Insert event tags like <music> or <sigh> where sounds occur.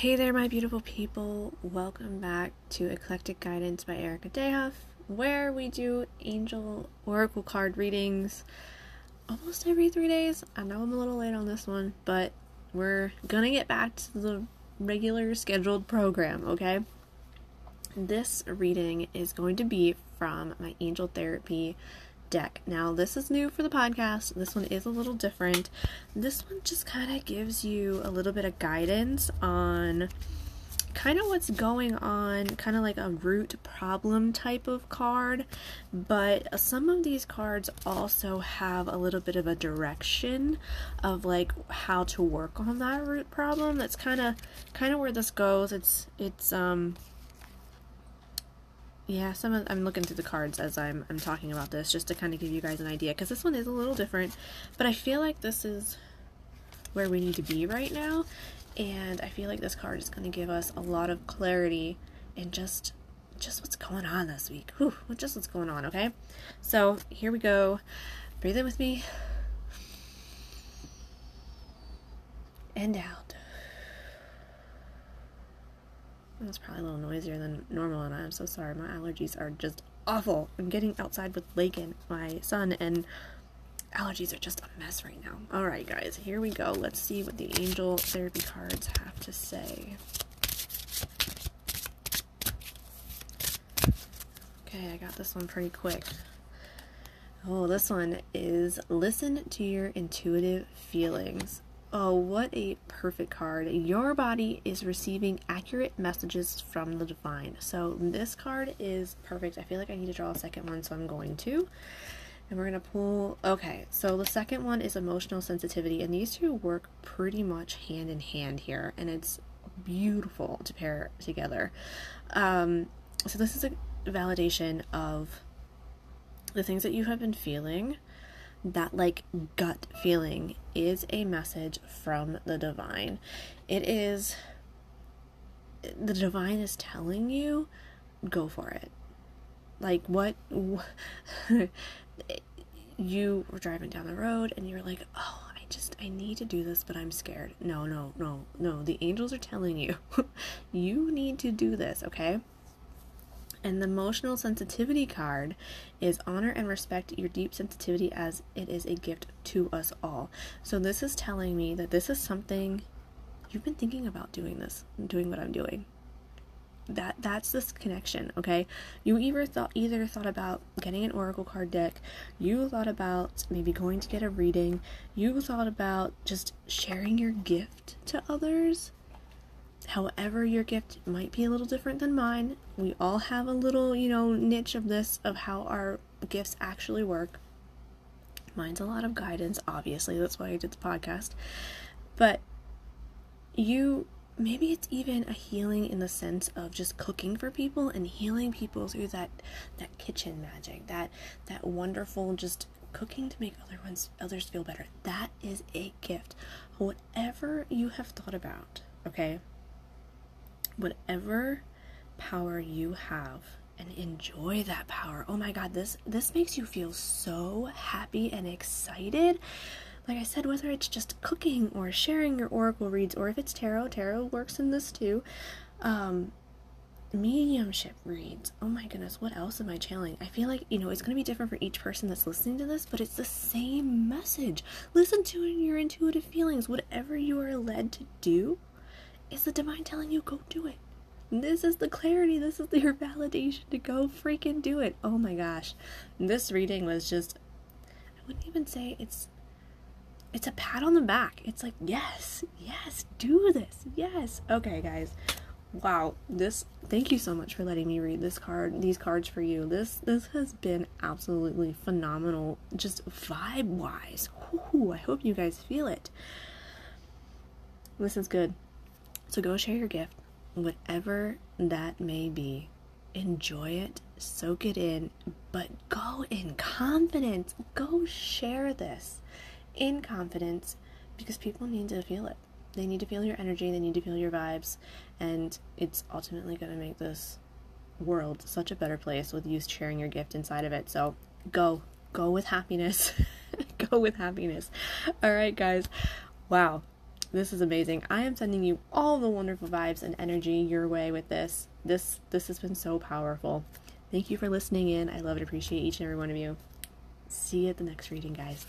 Hey there, my beautiful people. Welcome back to Eclectic Guidance by Erika Dehoff, where we do angel oracle card readings almost every three days. I know I'm a little late on this one, but we're gonna get back to the regular scheduled program, okay? This reading is going to be from my angel therapy deck. Now, this is new for the podcast. This one is a little different. This one just kind of gives you a little bit of guidance on kind of what's going on, kind of like a root problem type of card. But some of these cards also have a little bit of a direction of like how to work on that root problem. That's kind of kind of where this goes. It's it's um yeah, some of I'm looking through the cards as I'm I'm talking about this just to kind of give you guys an idea because this one is a little different, but I feel like this is where we need to be right now, and I feel like this card is going to give us a lot of clarity and just just what's going on this week. Whew, just what's going on, okay? So here we go. Breathe in with me. And out. It's probably a little noisier than normal, and I'm so sorry. My allergies are just awful. I'm getting outside with Lakin, my son, and allergies are just a mess right now. Alright, guys, here we go. Let's see what the angel therapy cards have to say. Okay, I got this one pretty quick. Oh, this one is listen to your intuitive feelings. Oh, what a perfect card. Your body is receiving accurate messages from the divine. So, this card is perfect. I feel like I need to draw a second one, so I'm going to. And we're going to pull. Okay, so the second one is emotional sensitivity, and these two work pretty much hand in hand here, and it's beautiful to pair together. Um, so, this is a validation of the things that you have been feeling that like gut feeling is a message from the divine. It is the divine is telling you go for it. Like what <laughs> you were driving down the road and you're like, "Oh, I just I need to do this, but I'm scared." No, no, no. No, the angels are telling you <laughs> you need to do this, okay? And the emotional sensitivity card is honor and respect your deep sensitivity as it is a gift to us all. So this is telling me that this is something you've been thinking about doing this, doing what I'm doing. That that's this connection, okay? You either thought either thought about getting an oracle card deck, you thought about maybe going to get a reading, you thought about just sharing your gift to others However, your gift might be a little different than mine. We all have a little, you know, niche of this of how our gifts actually work. Mine's a lot of guidance, obviously. That's why I did the podcast. But you maybe it's even a healing in the sense of just cooking for people and healing people through that that kitchen magic, that that wonderful just cooking to make other ones others feel better. That is a gift. Whatever you have thought about, okay? Whatever power you have and enjoy that power. Oh my god, this this makes you feel so happy and excited. Like I said, whether it's just cooking or sharing your oracle reads, or if it's tarot, tarot works in this too. Um, mediumship reads. Oh my goodness, what else am I channeling? I feel like, you know, it's going to be different for each person that's listening to this, but it's the same message. Listen to your intuitive feelings. Whatever you are led to do, is the divine telling you go do it? This is the clarity. This is your validation to go freaking do it. Oh my gosh. This reading was just I wouldn't even say it's it's a pat on the back. It's like, yes, yes, do this. Yes. Okay, guys. Wow. This thank you so much for letting me read this card, these cards for you. This this has been absolutely phenomenal just vibe-wise. I hope you guys feel it. This is good. So go share your gift, whatever that may be. Enjoy it, soak it in, but go in confidence. Go share this in confidence because people need to feel it. They need to feel your energy, they need to feel your vibes, and it's ultimately going to make this world such a better place with you sharing your gift inside of it. So go, go with happiness. <laughs> go with happiness. All right, guys. Wow, this is amazing. I am sending you all the wonderful vibes and energy your way with this. This this has been so powerful. Thank you for listening in. I love and appreciate each and every one of you. See you at the next reading, guys.